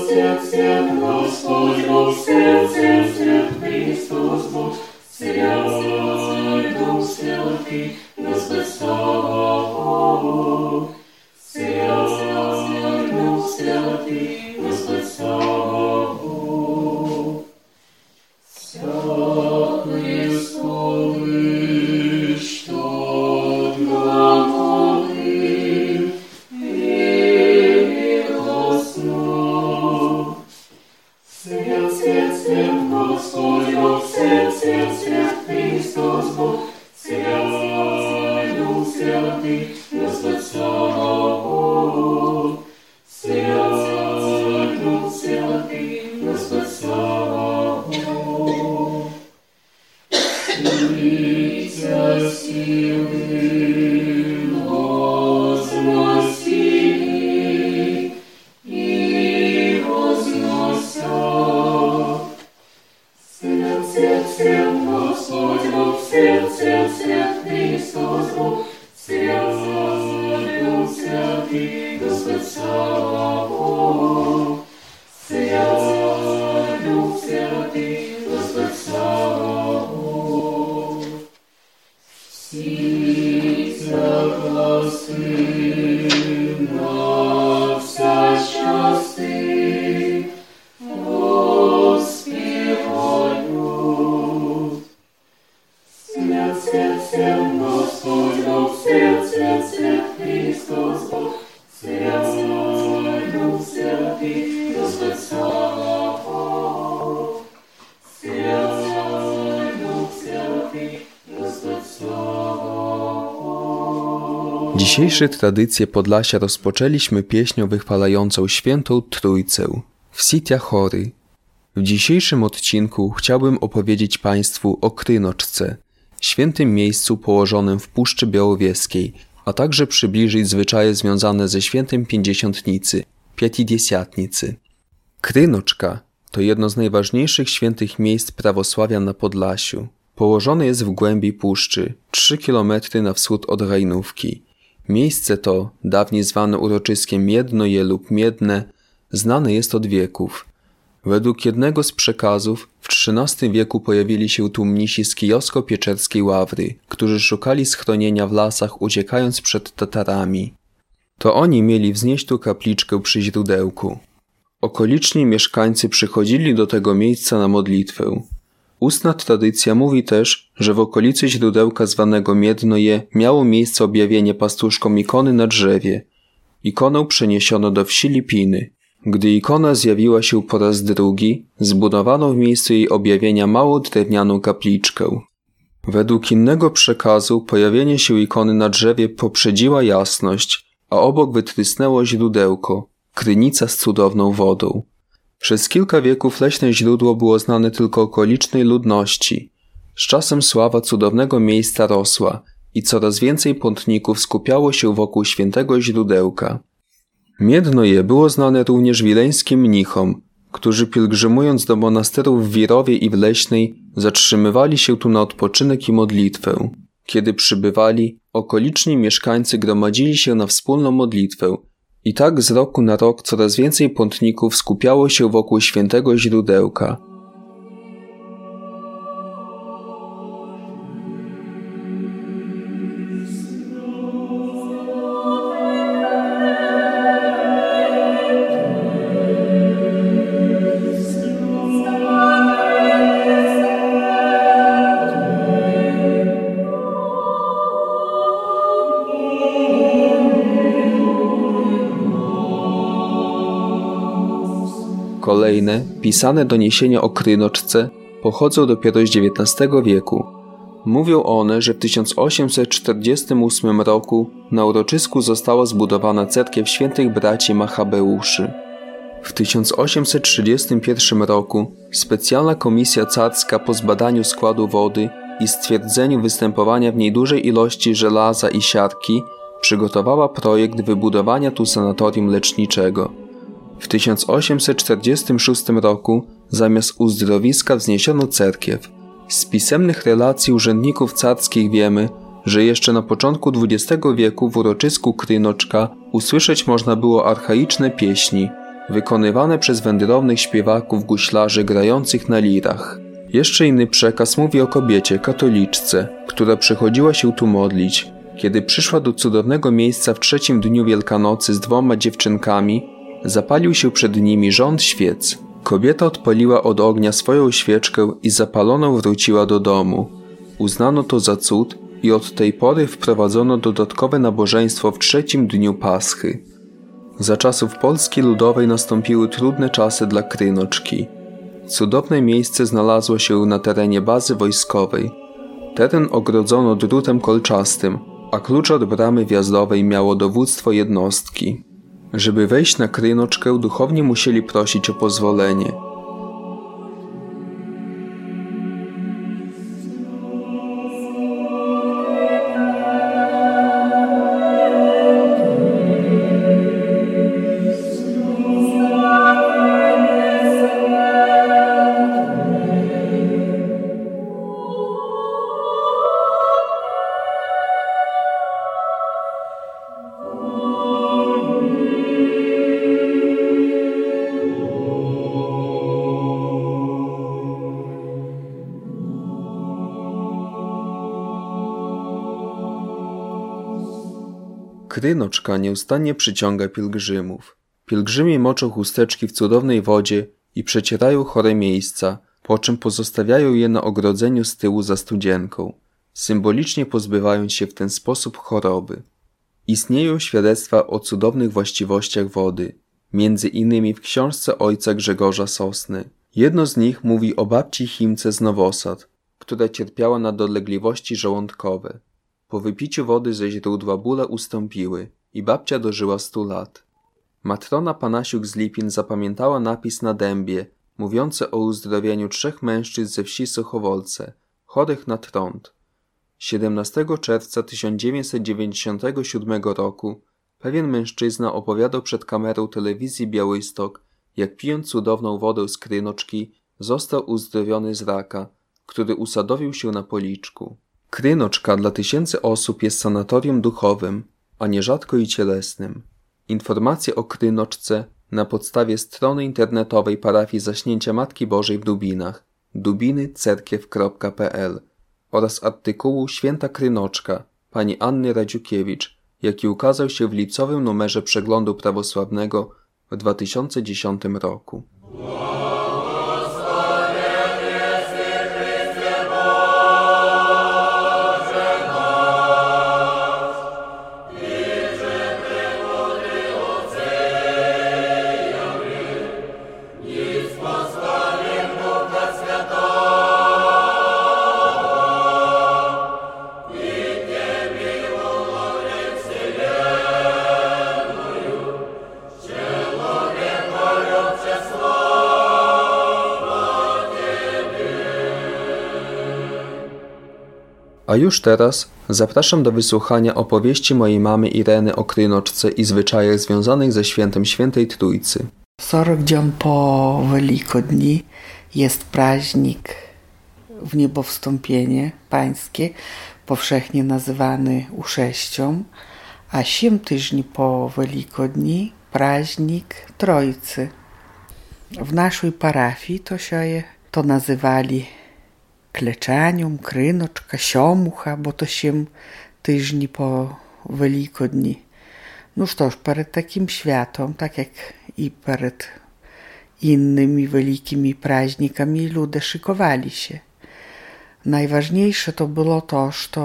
свет, свет, Господь Бог, свет, свет, свет, Христос Бог, святой Дух Святый, нас слава Святой Дух Святый, нас слава Sirdis, sirdis, Kristus, sirdis, sirdis, sirdis, See. Dzisiejsze tradycje Podlasia rozpoczęliśmy pieśnią wychwalającą świętą Trójcę w Sitia Chory. W dzisiejszym odcinku chciałbym opowiedzieć Państwu o Krynoczce, świętym miejscu położonym w Puszczy Białowieskiej, a także przybliżyć zwyczaje związane ze świętym Pięćdziesiątnicy, Pięćdziesiątnicy. Krynoczka to jedno z najważniejszych świętych miejsc prawosławia na Podlasiu. Położone jest w głębi puszczy, 3 km na wschód od Rajnówki. Miejsce to, dawniej zwane uroczyskiem Miednoje lub Miedne, znane jest od wieków. Według jednego z przekazów w XIII wieku pojawili się tu mnisi z kijowsko-pieczerskiej ławry, którzy szukali schronienia w lasach uciekając przed Tatarami. To oni mieli wznieść tu kapliczkę przy źródełku. Okoliczni mieszkańcy przychodzili do tego miejsca na modlitwę. Ustna tradycja mówi też, że w okolicy źródełka zwanego Miednoje miało miejsce objawienie pastuszkom ikony na drzewie. Ikonę przeniesiono do wsi Lipiny. Gdy ikona zjawiła się po raz drugi, zbudowano w miejscu jej objawienia małą drewnianą kapliczkę. Według innego przekazu pojawienie się ikony na drzewie poprzedziła jasność, a obok wytrysnęło źródełko, krynica z cudowną wodą. Przez kilka wieków leśne źródło było znane tylko okolicznej ludności. Z czasem sława cudownego miejsca rosła i coraz więcej pątników skupiało się wokół świętego źródełka. Miedno je było znane również wileńskim mnichom, którzy pielgrzymując do monasterów w Wirowie i w Leśnej zatrzymywali się tu na odpoczynek i modlitwę. Kiedy przybywali, okoliczni mieszkańcy gromadzili się na wspólną modlitwę – i tak z roku na rok coraz więcej pątników skupiało się wokół świętego źródełka. Kolejne, pisane doniesienia o krynoczce pochodzą dopiero z XIX wieku. Mówią one, że w 1848 roku na uroczysku została zbudowana cerkiew świętych braci Machabeuszy. W 1831 roku specjalna komisja carska po zbadaniu składu wody i stwierdzeniu występowania w niej dużej ilości żelaza i siarki przygotowała projekt wybudowania tu sanatorium leczniczego. W 1846 roku zamiast uzdrowiska wzniesiono cerkiew. Z pisemnych relacji urzędników carskich wiemy, że jeszcze na początku XX wieku w uroczysku Krynoczka usłyszeć można było archaiczne pieśni, wykonywane przez wędrownych śpiewaków guślarzy grających na lirach. Jeszcze inny przekaz mówi o kobiecie, katoliczce, która przychodziła się tu modlić. Kiedy przyszła do cudownego miejsca w trzecim dniu Wielkanocy z dwoma dziewczynkami, zapalił się przed nimi rząd świec. Kobieta odpaliła od ognia swoją świeczkę i zapaloną wróciła do domu. Uznano to za cud i od tej pory wprowadzono dodatkowe nabożeństwo w trzecim dniu Paschy. Za czasów Polski Ludowej nastąpiły trudne czasy dla Krynoczki. Cudowne miejsce znalazło się na terenie bazy wojskowej. Teren ogrodzono drutem kolczastym, a klucz od bramy wjazdowej miało dowództwo jednostki. Żeby wejść na Krynoczkę, duchowni musieli prosić o pozwolenie. Krynoczka nieustannie przyciąga pielgrzymów. Pielgrzymi moczą chusteczki w cudownej wodzie i przecierają chore miejsca, po czym pozostawiają je na ogrodzeniu z tyłu za studzienką, symbolicznie pozbywając się w ten sposób choroby. Istnieją świadectwa o cudownych właściwościach wody, między innymi w książce ojca Grzegorza Sosny. Jedno z nich mówi o babci Chimce z Nowosad, która cierpiała na dolegliwości żołądkowe. Po wypiciu wody ze źródła bóle ustąpiły i babcia dożyła stu lat. Matrona Panasiuk z Lipin zapamiętała napis na dębie, mówiący o uzdrowieniu trzech mężczyzn ze wsi Sochowolce, chorych na trąd. 17 czerwca 1997 roku pewien mężczyzna opowiadał przed kamerą telewizji Białystok, jak pijąc cudowną wodę z krynoczki, został uzdrowiony z raka, który usadowił się na policzku. Krynoczka dla tysięcy osób jest sanatorium duchowym, a nierzadko i cielesnym. Informacje o Krynoczce na podstawie strony internetowej parafii Zaśnięcia Matki Bożej w Dubinach dubinycerkiew.pl oraz artykułu Święta Krynoczka pani Anny Radziukiewicz, jaki ukazał się w lipcowym numerze przeglądu prawosławnego w 2010 roku. A już teraz zapraszam do wysłuchania opowieści mojej mamy Ireny o Krynoczce i zwyczajach związanych ze świętem Świętej Trójcy. 40 dzień po Wielkodni jest praźnik w niebowstąpienie pańskie, powszechnie nazywany usześcią, a 7 tygodni po Wielkodni praźnik Trójcy. W naszej parafii to się to nazywali kleczanium, krynoczka, siomуха, bo to się tygodni po Wielkodni. No cóż, przed takim światem, tak jak i przed innymi wielkimi praźnikami, ludzie szykowali się. Najważniejsze to było to, że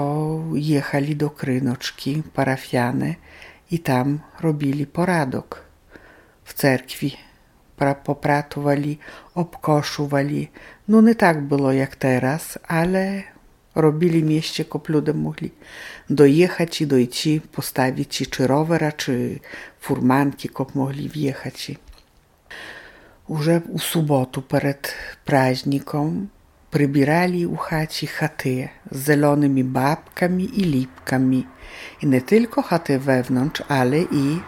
jechali do Krynoczki parafiany i tam robili poradok w cerkwi popratowali, obkoszowali. No nie tak było jak teraz, ale robili mieście, kop ludzie mogli dojechać i dojść, postawić czy rowera, czy furmanki, kop mogli wjechać. Уже у суботу перед праздником прибирали у хаті хати з зеленими бабками і ліпками. І не тільки хати wewnątrz, ale i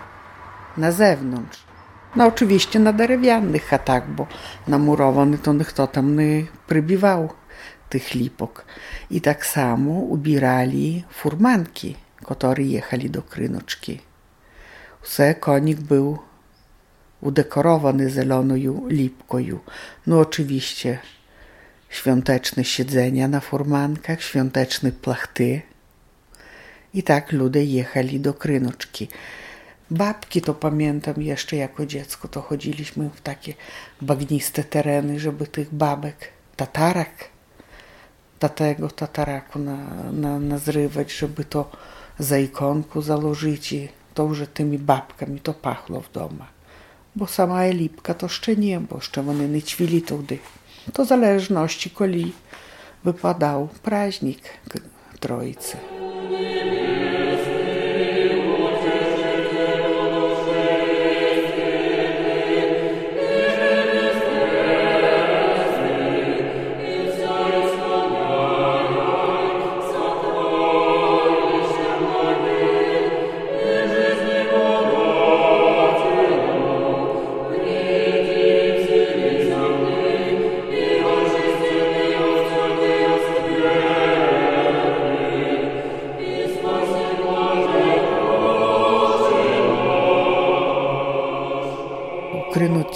na zewnątrz. No oczywiście na drewnianych chatach, bo na murowany to kto tam nie przybiwał tych lipok. I tak samo ubierali furmanki, które jechali do Krynoczki. Все konik był udekorowany zieloną lipką. No oczywiście świąteczne siedzenia na furmankach, świąteczne plachty. I tak ludzie jechali do Krynoczki. Babki to pamiętam jeszcze jako dziecko, to chodziliśmy w takie bagniste tereny, żeby tych babek, tatarak, tatego tataraku na, na, nazrywać, żeby to za ikonku założyć i to już tymi babkami to pachło w domach. Bo sama Elipka to jeszcze nie, bo jeszcze one nie ćwili tudy. To zależności, koli wypadał praźnik Trojicy.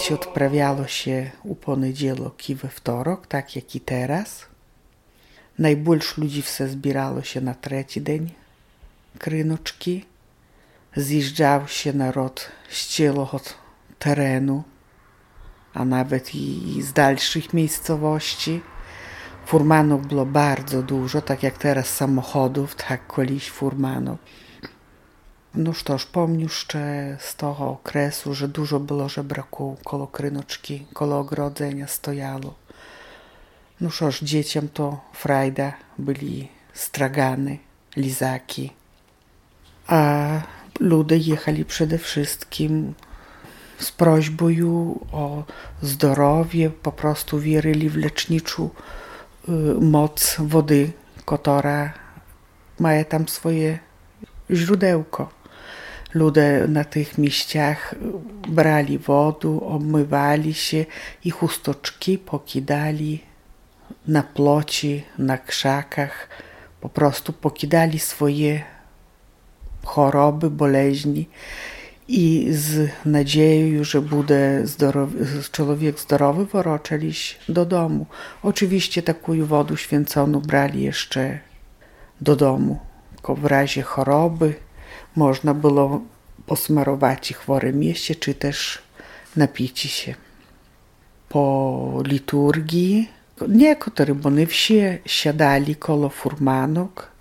Krynuć odprawiało się u poniedziałek i we wtorek, tak jak i teraz. Najbольш ludzi все zbierało się na trzeci dzień krynoczki. Zjeżdżał się naród z całego terenu, a nawet i z dalszych miejscowości. Furmanów było bardzo dużo, tak jak teraz samochodów, tak kiedyś furmanów. No ж помню ще з того окресу, że dużo było żebraków koło krynoczki, koło ogrodzenia stojało. No ж, dzieciom to frajda byli stragany, lizaki. A ludzie jechali przede wszystkim z prośbą o zdrowie, po prostu wierzyli w leczniczą y, moc wody, która ma tam swoje źródełko. Ludzie na tych miejscach brali wodę, obmywali się i chustoczki pokidali na ploci, na krzakach. Po prostu pokidali swoje choroby, boleźni i z nadzieją, że będzie zdrowy, człowiek zdrowy, woroczeli do domu. Oczywiście taką wodę święconą brali jeszcze do domu, w razie choroby można było posmarować chore mieście, czy też napić się. Po liturgii niektórzy, bo nie wsie, siadali koło furmanok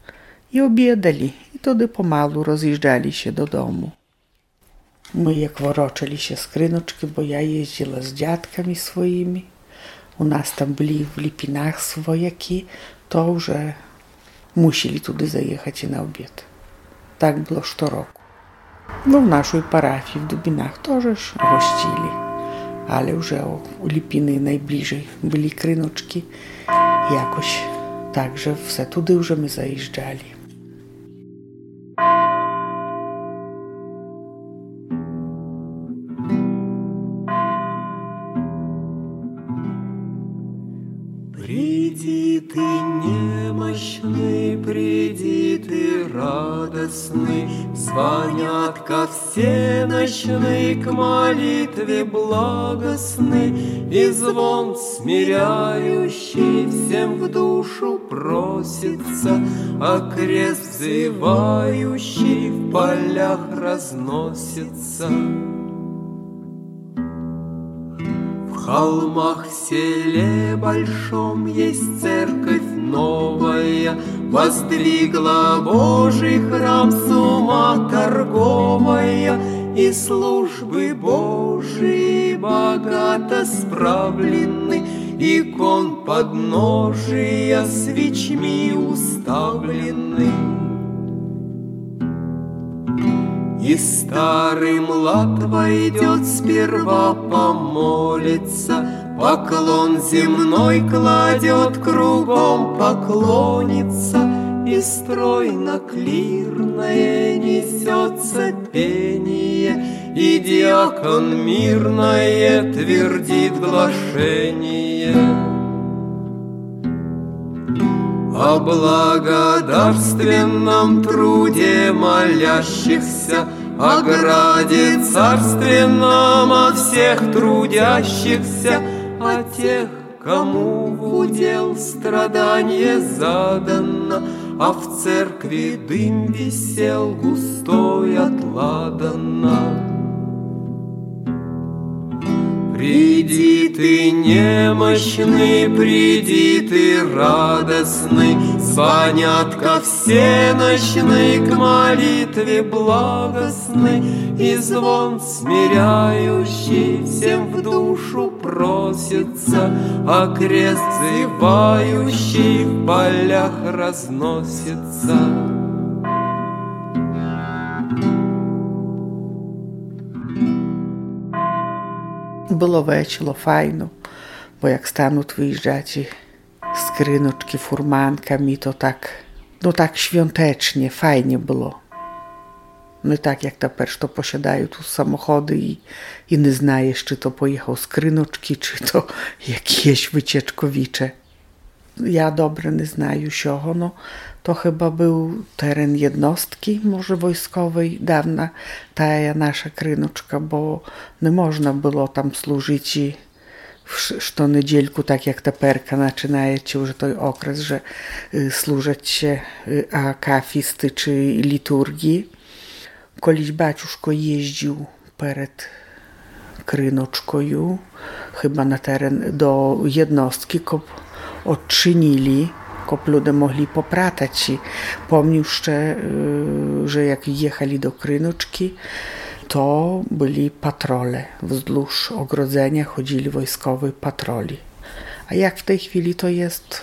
i obiadali. I wtedy pomalu rozjeżdżali się do domu. My jak woroczyli się z krynoczki, bo ja jeździła z dziadkami swoimi. U nas tam byli w Lipinach swojaki, to że musieli tudy zajechać na obiad. Tak było co roku. No w naszej parafii w Dubinach też gościli, ale już u Lipiny najbliżej byli krynoczki. Jakoś także w tudy już my zajeżdżali. Ко все ночные к молитве благостный, И звон смиряющий всем в душу просится, А крест взывающий в полях разносится. Холмах в селе большом есть церковь новая, Воздвигла Божий храм с ума торговая, и службы Божии богато справлены, икон подножия свечми уставлены. И старый млад войдет сперва помолиться, Поклон земной кладет, кругом поклонится, И стройно клирное несется пение, И диакон мирное твердит глашение. О благодарственном труде молящихся, О граде царственном, о всех трудящихся, О тех, кому в удел страдание задано, А в церкви дым висел густой от ладана. Ты немощный, приди ты радостный, Звонятка все ночны к молитве благостной, И звон смиряющий всем в душу просится, А крест зывающий в полях разносится. Było wesoło, fajno, bo jak stanął wyjeżdżać i skryneczki, furmankami, to tak, no tak świątecznie, fajnie było. No i tak jak ta to posiadają tu samochody i, i nie znajesz, czy to pojechał skryneczki, czy to jakieś wycieczkowicze. Ja dobrze nie znaju siego, no to chyba był teren jednostki, może wojskowej, dawna ta nasza krynoczka, bo nie można było tam służyć i що недільку, так як теперка починається вже той окрес, że служать się akafisty czy liturgii. Koliś baciuszko jeździł перед Krynoczkoju, chyba na teren do jednostki, kop odczynili, kop ludzie mogli popratać. Pomnił jeszcze, że jak jechali do Krynoczki, to byli patrole. Wzdłuż ogrodzenia chodzili wojskowi patroli. A jak w tej chwili to jest?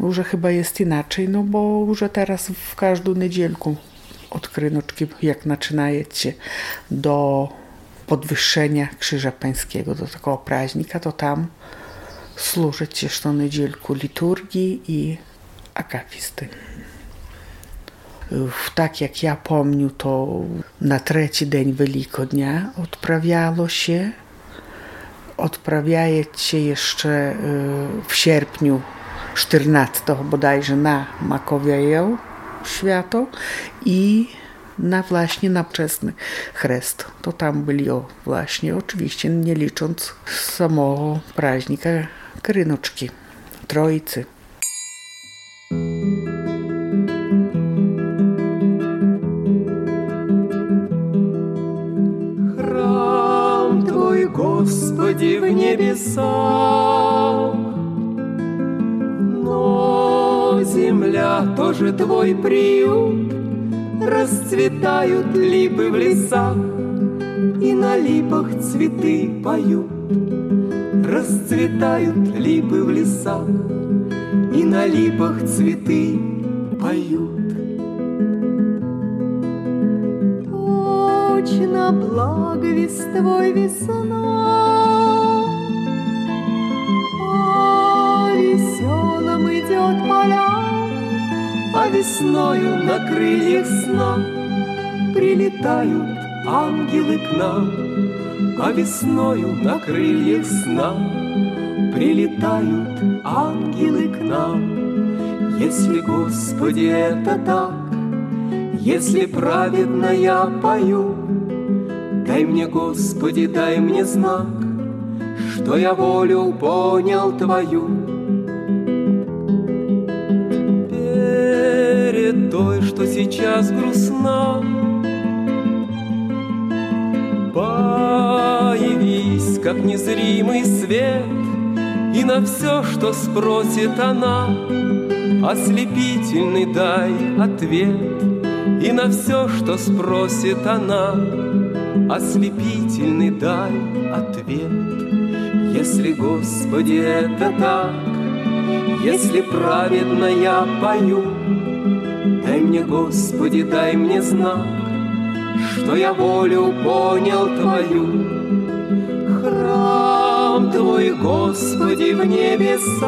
Już chyba jest inaczej, no bo już teraz w każdą niedzielku od Krynoczki, jak zaczynajecie do podwyższenia Krzyża Pańskiego, do takiego praźnika, to tam co niedzielku liturgii i akafisty tak jak ja pomniu, to na trzeci dzień Wielkodnia odprawiało się. Odprawiaje się jeszcze w sierpniu 14 bodajże na Makowiajeł święto i na właśnie na wczesny. To tam byli o właśnie, oczywiście nie licząc samego praźnika Krynoczki, Troicy. Господи, в небесах. Но земля тоже твой приют, Расцветают липы в лесах, И на липах цветы поют. Расцветают липы в лесах, И на липах цветы поют. Точно благовествой весна, А весною на крыльях сна Прилетают ангелы к нам, А весною на крыльях сна Прилетают ангелы к нам. Если, Господи, это так, Если праведно я пою, Дай мне, Господи, дай мне знак, Что я волю понял Твою, той, что сейчас грустна. Как незримый свет, И на все, что спросит она, Ослепительный дай ответ, И на все, что спросит она, ослепительный дай ответ. Если, Господи, это так, если праведно я пою, дай мне, Господи, дай мне знак, что я волю понял Твою. Твой, Господи, в небесах,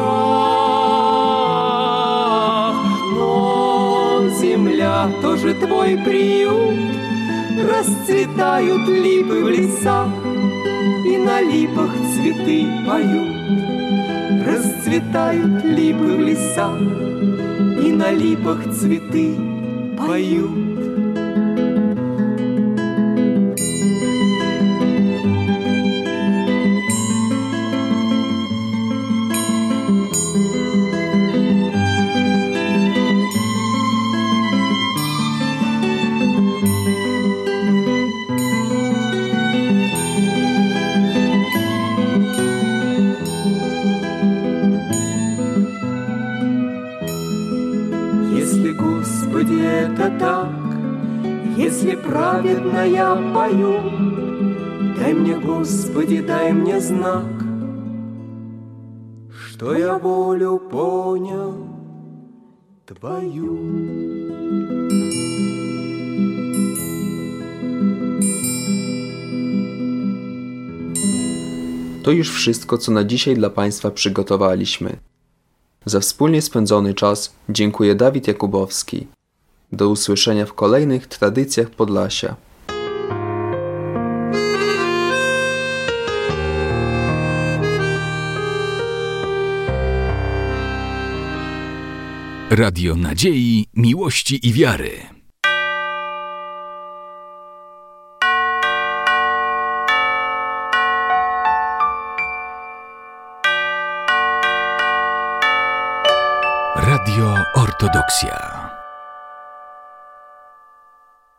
но земля тоже Твой приют, Расцветают липы в лесах, И на липах цветы поют. Расцветают липы в лесах, И на липах цветы поют. праведно я пою, Дай мне, Господи, дай мне знак, Что я волю понял Твою. To już wszystko, co na dzisiaj dla Państwa przygotowaliśmy. Za wspólnie spędzony czas dziękuję Dawid Jakubowski. Do usłyszenia w kolejnych tradycjach Podlasia. Radio Nadziei, Miłości i Wiary. Radio Ortodoksja.